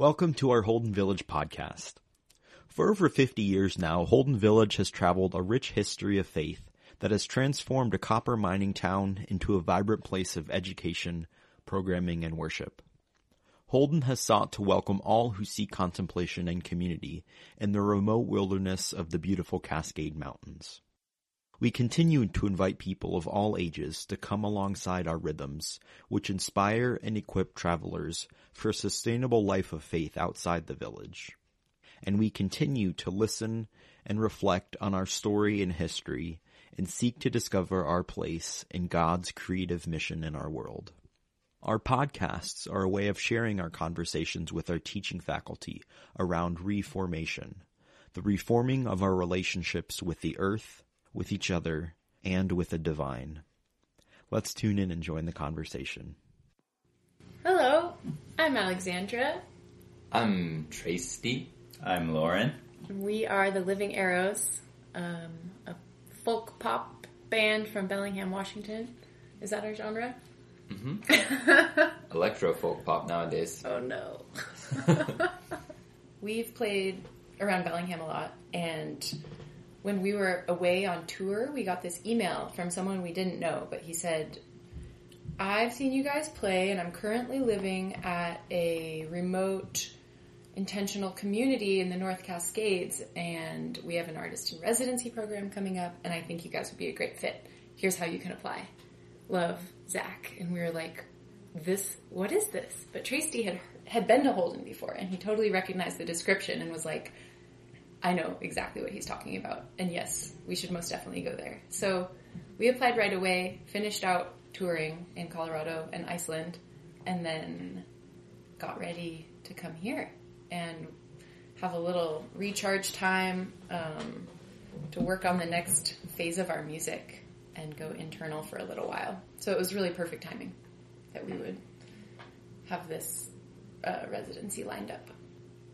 Welcome to our Holden Village podcast. For over 50 years now, Holden Village has traveled a rich history of faith that has transformed a copper mining town into a vibrant place of education, programming, and worship. Holden has sought to welcome all who seek contemplation and community in the remote wilderness of the beautiful Cascade Mountains. We continue to invite people of all ages to come alongside our rhythms, which inspire and equip travelers for a sustainable life of faith outside the village. And we continue to listen and reflect on our story and history and seek to discover our place in God's creative mission in our world. Our podcasts are a way of sharing our conversations with our teaching faculty around reformation, the reforming of our relationships with the earth, with each other, and with the divine. Let's tune in and join the conversation. Hello, I'm Alexandra. I'm Traesti. I'm Loren. We are the Living Arrows, um, a folk pop band from Bellingham, Washington. Is that our genre? Electro folk pop nowadays. Oh no. We've played around Bellingham a lot, and when we were away on tour, we got this email from someone we didn't know, but he said, I've seen you guys play, and I'm currently living at a remote intentional community in the North Cascades, and we have an artist in residency program coming up, and I think you guys would be a great fit. Here's how you can apply. Love, Zach. And we were like, this, what is this? But Traesti had, had been to Holden before, and he totally recognized the description and was like, I know exactly what he's talking about. And yes, we should most definitely go there. So we applied right away, finished out touring in Colorado and Iceland, and then got ready to come here and have a little recharge time um, to work on the next phase of our music and go internal for a little while. So it was really perfect timing that we would have this uh, residency lined up.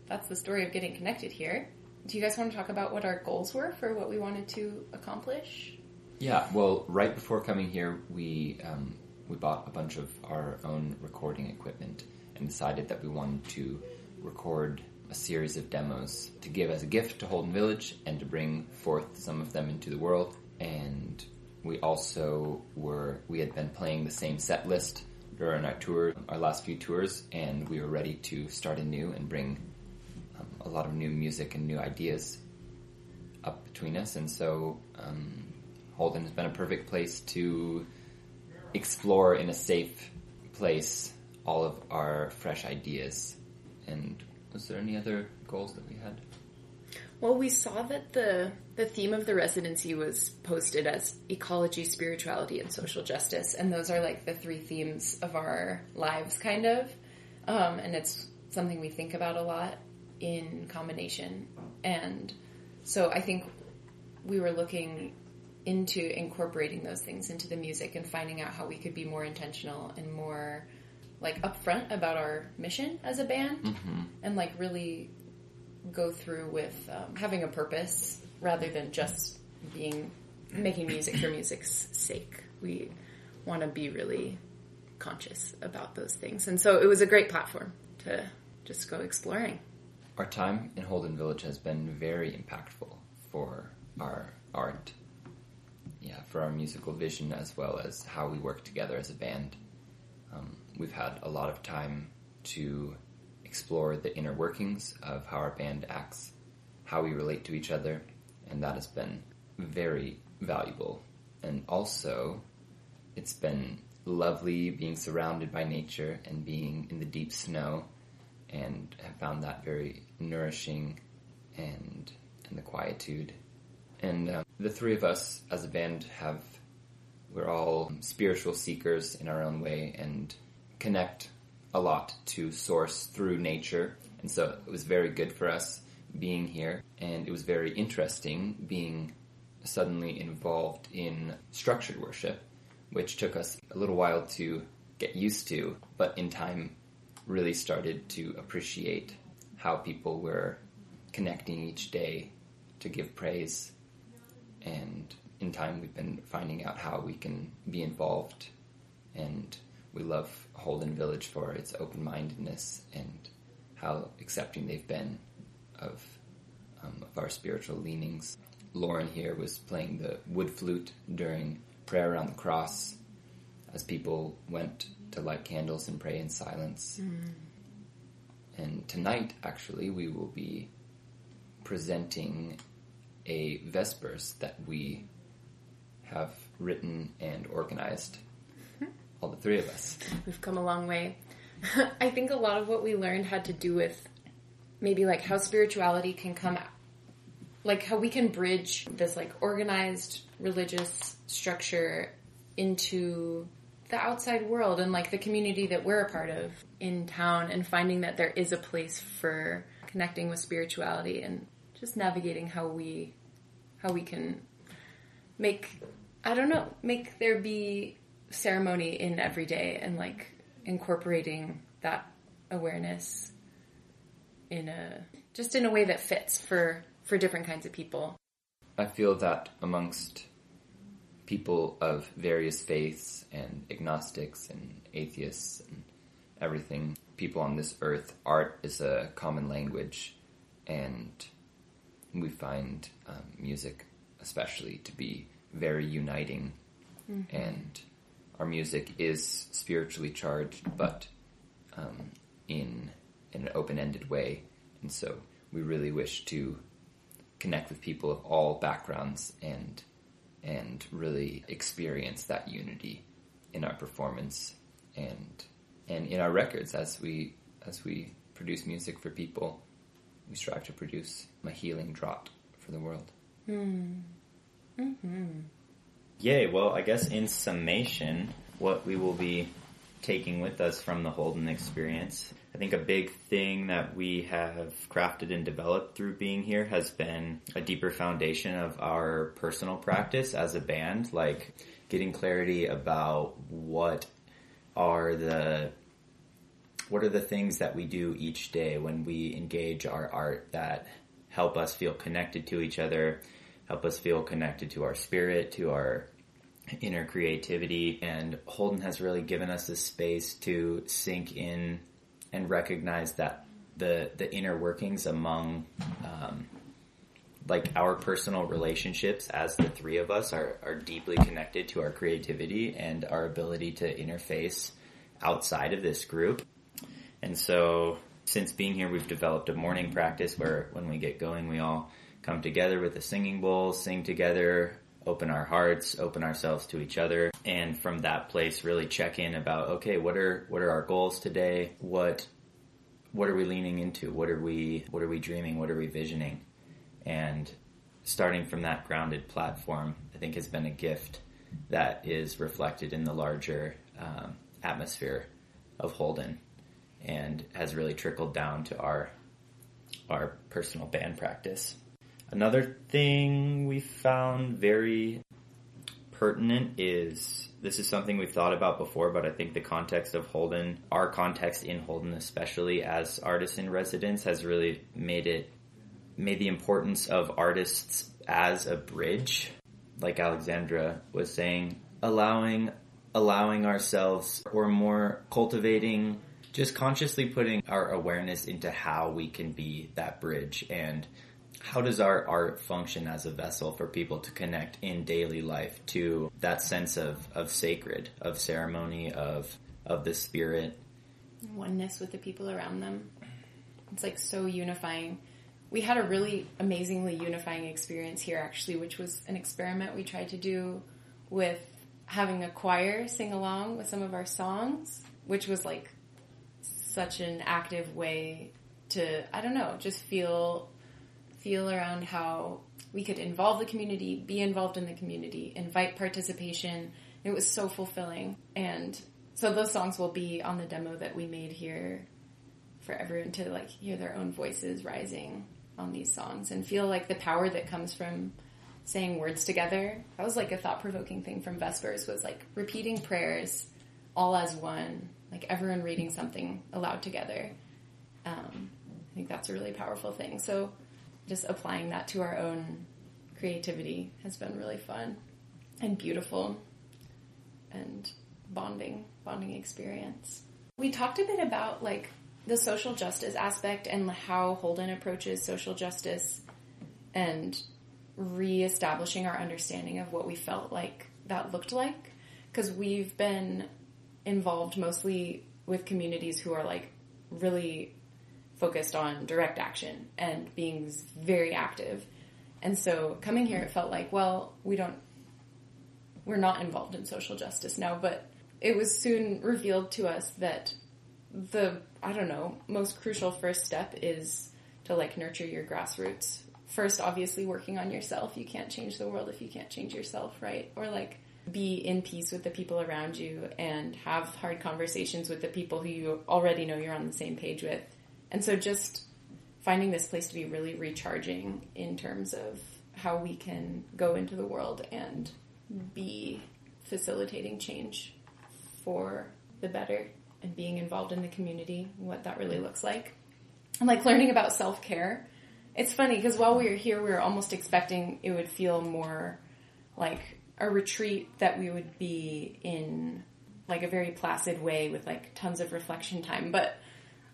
That's the story of getting connected here. Do you guys want to talk about what our goals were for what we wanted to accomplish? Yeah, well, right before coming here, we um, we bought a bunch of our own recording equipment and decided that we wanted to record a series of demos to give as a gift to Holden Village and to bring forth some of them into the world. And we also were we had been playing the same set list during our tour, our last few tours, and we were ready to start anew and bring a lot of new music and new ideas up between us. And so um, Holden has been a perfect place to explore in a safe place all of our fresh ideas. And was there any other goals that we had? Well, we saw that the the theme of the residency was posted as ecology, spirituality, and social justice, and those are like the three themes of our lives, kind of. Um, and it's something we think about a lot in combination. And so I think we were looking into incorporating those things into the music and finding out how we could be more intentional and more like upfront about our mission as a band and like really go through with um, having a purpose rather than just being making music for music's sake. We want to be really conscious about those things. And so it was a great platform to just go exploring. Our time in Holden Village has been very impactful for our art, yeah, for our musical vision as well as how we work together as a band. Um, we've had a lot of time to explore the inner workings of how our band acts, how we relate to each other, and that has been very valuable. And also, it's been lovely being surrounded by nature and being in the deep snow, and have found that very nourishing and and the quietude. And um, the three of us as a band have we're all spiritual seekers in our own way and connect a lot to source through nature. And so it was very good for us being here. And it was very interesting being suddenly involved in structured worship, which took us a little while to get used to, but in time really started to appreciate how people were connecting each day to give praise. And in time, we've been finding out how we can be involved. And we love Holden Village for its open mindedness and how accepting they've been of um, of our spiritual leanings. Loren here was playing the wood flute during prayer around the cross as people went to light candles and pray in silence. And tonight, actually, we will be presenting a Vespers that we have written and organized, all the three of us. We've come a long way. I think a lot of what we learned had to do with maybe like how spirituality can come like how we can bridge this like organized religious structure into the outside world and like the community that we're a part of in town and finding that there is a place for connecting with spirituality and just navigating how we how we can make I don't know, make there be ceremony in every day and like incorporating that awareness in a just in a way that fits for for different kinds of people. I feel that amongst people of various faiths and agnostics and atheists and everything, people on this earth, art is a common language, and we find um, music, especially, to be very uniting. And our music is spiritually charged, but um, in in an open-ended way, and so we really wish to connect with people of all backgrounds and and really experience that unity in our performance and and in our records. As we as we produce music for people we strive to produce a healing draught for the world. Hmm. Mm-hmm. Yay. Well, I guess in summation, what we will be taking with us from the Holden experience, I think a big thing that we have crafted and developed through being here has been a deeper foundation of our personal practice as a band, like getting clarity about what are the what are the things that we do each day when we engage our art that help us feel connected to each other, help us feel connected to our spirit, to our inner creativity. And Holden has really given us a space to sink in and recognize that the the inner workings among um, like our personal relationships as the three of us are, are deeply connected to our creativity and our ability to interface outside of this group. And so since being here, we've developed a morning practice where when we get going, we all come together with a singing bowl, sing together, open our hearts, open ourselves to each other. And from that place, really check in about, okay, what are, what are our goals today? What, what are we leaning into? What are we, what are we dreaming? What are we visioning? And starting from that grounded platform, I think has been a gift that is reflected in the larger um, atmosphere of Holden and has really trickled down to our our personal band practice. Another thing we found very pertinent is this is something we've thought about before, but I think the context of Holden, our context in Holden, especially as artists in residence, has really made it made the importance of artists as a bridge, like Alexandra was saying, allowing allowing ourselves or more cultivating just consciously putting our awareness into how we can be that bridge. And how does our art function as a vessel for people to connect in daily life to that sense of, of sacred, of ceremony, of of the spirit. Oneness with the people around them. It's like so unifying. We had a really amazingly unifying experience here actually, which was an experiment we tried to do with having a choir sing along with some of our songs, which was like such an active way to I don't know, just feel feel around how we could involve the community, be involved in the community, invite participation. It was so fulfilling. And so those songs will be on the demo that we made here for everyone to like hear their own voices rising on these songs and feel like the power that comes from saying words together. That was like a thought provoking thing from Vespers was like repeating prayers all as one, like everyone reading something aloud together. Um, I think that's a really powerful thing. So just applying that to our own creativity has been really fun and beautiful and bonding, bonding experience. We talked a bit about like the social justice aspect and how Holden approaches social justice and reestablishing our understanding of what we felt like that looked like. Because we've been involved mostly with communities who are like really focused on direct action and being very active. And so coming here, it felt like, well, we don't, we're not involved in social justice now, but it was soon revealed to us that the, I don't know, most crucial first step is to like nurture your grassroots. First, obviously working on yourself. You can't change the world if you can't change yourself, right? Or like be in peace with the people around you and have hard conversations with the people who you already know you're on the same page with. And so just finding this place to be really recharging in terms of how we can go into the world and be facilitating change for the better and being involved in the community, what that really looks like. And like learning about self care. It's funny because while we were here, we were almost expecting it would feel more like a retreat that we would be in like a very placid way with like tons of reflection time. But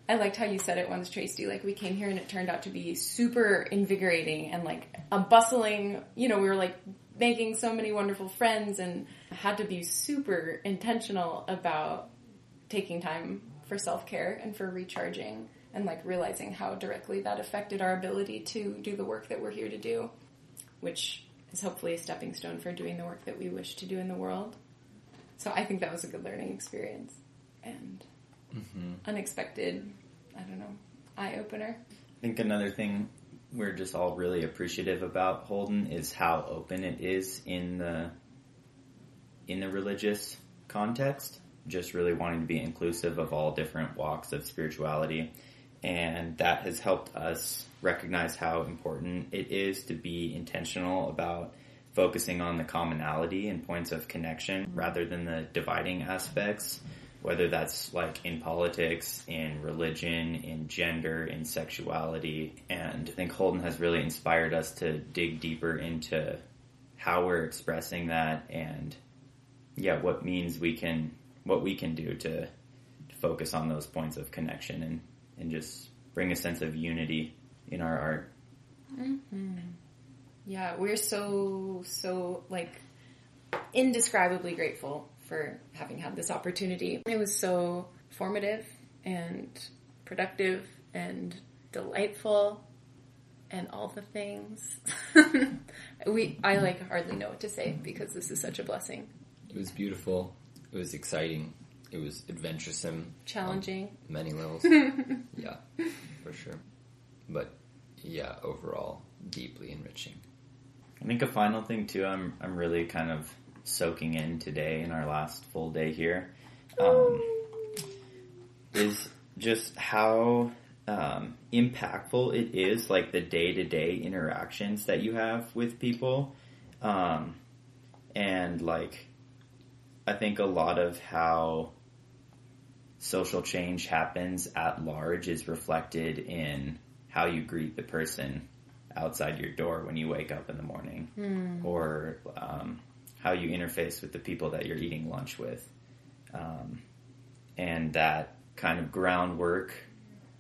I liked how you said it once, Traesti. Like we came here and it turned out to be super invigorating and like a bustling, you know, we were like making so many wonderful friends and had to be super intentional about taking time for self-care and for recharging and like realizing how directly that affected our ability to do the work that we're here to do, which is hopefully a stepping stone for doing the work that we wish to do in the world. So I think that was a good learning experience and Mm-hmm. unexpected, I don't know, eye opener. I think another thing we're just all really appreciative about Holden is how open it is in the in the religious context. Just really wanting to be inclusive of all different walks of spirituality. And that has helped us recognize how important it is to be intentional about focusing on the commonality and points of connection rather than the dividing aspects whether that's like in politics, in religion, in gender, in sexuality. And I think Holden has really inspired us to dig deeper into how we're expressing that and yeah, what means we can, what we can do to, to focus on those points of connection and, and just bring a sense of unity in our art. Mm-hmm. Yeah, we're so, so like indescribably grateful for having had this opportunity. It was so formative and productive and delightful and all the things. we I like hardly know what to say because this is such a blessing. It was beautiful. It was exciting. It was adventuresome. Challenging. many levels. yeah, for sure. But yeah, overall, deeply enriching. I think a final thing too, I'm I'm really kind of soaking in today in our last full day here, um, is just how um, impactful it is, like the day to day interactions that you have with people, um, and like I think a lot of how social change happens at large is reflected in how you greet the person outside your door when you wake up in the morning, or um, how you interface with the people that you're eating lunch with, um, and that kind of groundwork,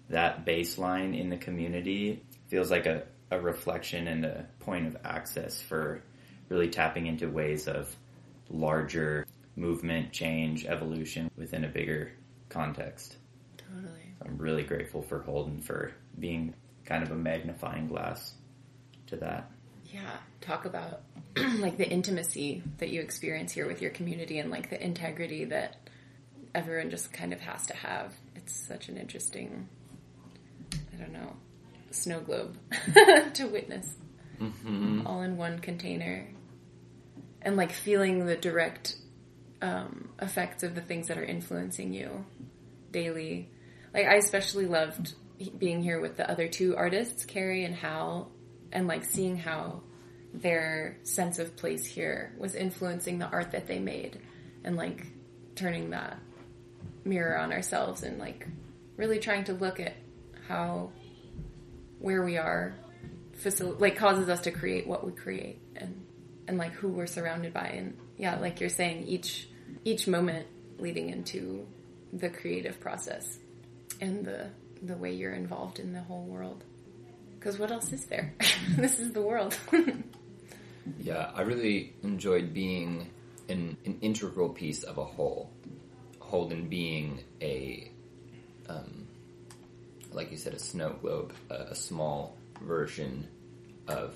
that baseline in the community feels like a, a reflection and a point of access for really tapping into ways of larger movement, change, evolution within a bigger context. Totally. I'm really grateful for Holden for being kind of a magnifying glass to that. Yeah, talk about like the intimacy that you experience here with your community and like the integrity that everyone just kind of has to have. It's such an interesting, I don't know, snow globe to witness all in one container and like feeling the direct um, effects of the things that are influencing you daily. Like I especially loved being here with the other two artists, Carrie and Hal, and like seeing how their sense of place here was influencing the art that they made and like turning that mirror on ourselves and like really trying to look at how where we are facil- like causes us to create what we create and and like who we're surrounded by and yeah like you're saying each each moment leading into the creative process and the the way you're involved in the whole world. Because what else is there? this is the world. Yeah, I really enjoyed being an, an integral piece of a whole. Holden being a, um, like you said, a snow globe, a, a small version of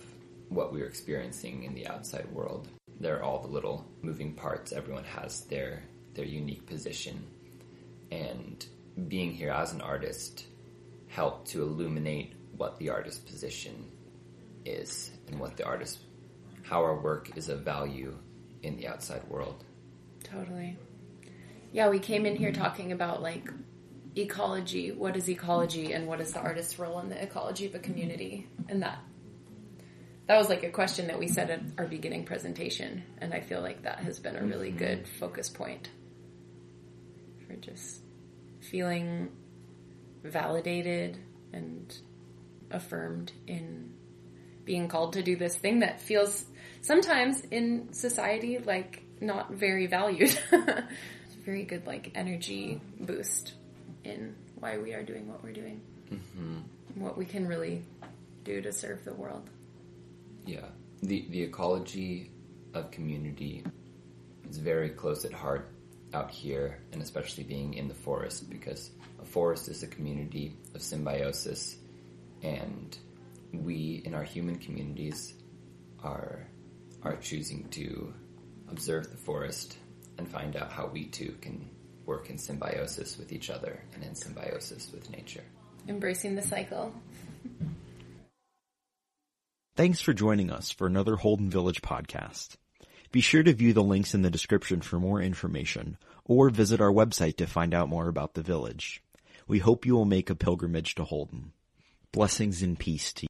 what we are experiencing in the outside world. There are all the little moving parts. Everyone has their their unique position, and being here as an artist helped to illuminate what the artist's position is and what the artist how our work is of value in the outside world. Totally. Yeah, we came in here talking about like ecology. What is ecology and what is the artist's role in the ecology of a community? And that that was like a question that we said at our beginning presentation, and I feel like that has been a really mm-hmm. good focus point for just feeling validated and affirmed in being called to do this thing that feels sometimes in society like not very valued. very good like energy boost in why we are doing what we're doing. Mm-hmm. What we can really do to serve the world. Yeah, the the ecology of community is very close at heart out here, and especially being in the forest because a forest is a community of symbiosis, and we in our human communities are are choosing to observe the forest and find out how we too can work in symbiosis with each other and in symbiosis with nature. Embracing the cycle. Thanks for joining us for another Holden Village podcast. Be sure to view the links in the description for more information or visit our website to find out more about the village. We hope you will make a pilgrimage to Holden. Blessings and peace to you.